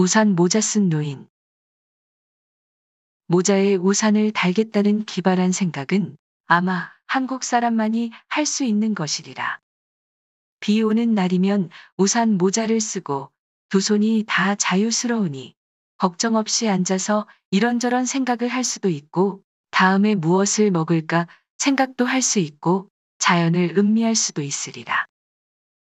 우산 모자 쓴 노인. 모자에 우산을 달겠다는 기발한 생각은 아마 한국 사람만이 할 수 있는 것이리라. 비 오는 날이면 우산 모자를 쓰고 두 손이 다 자유스러우니 걱정 없이 앉아서 이런저런 생각을 할 수도 있고 다음에 무엇을 먹을까 생각도 할 수 있고 자연을 음미할 수도 있으리라.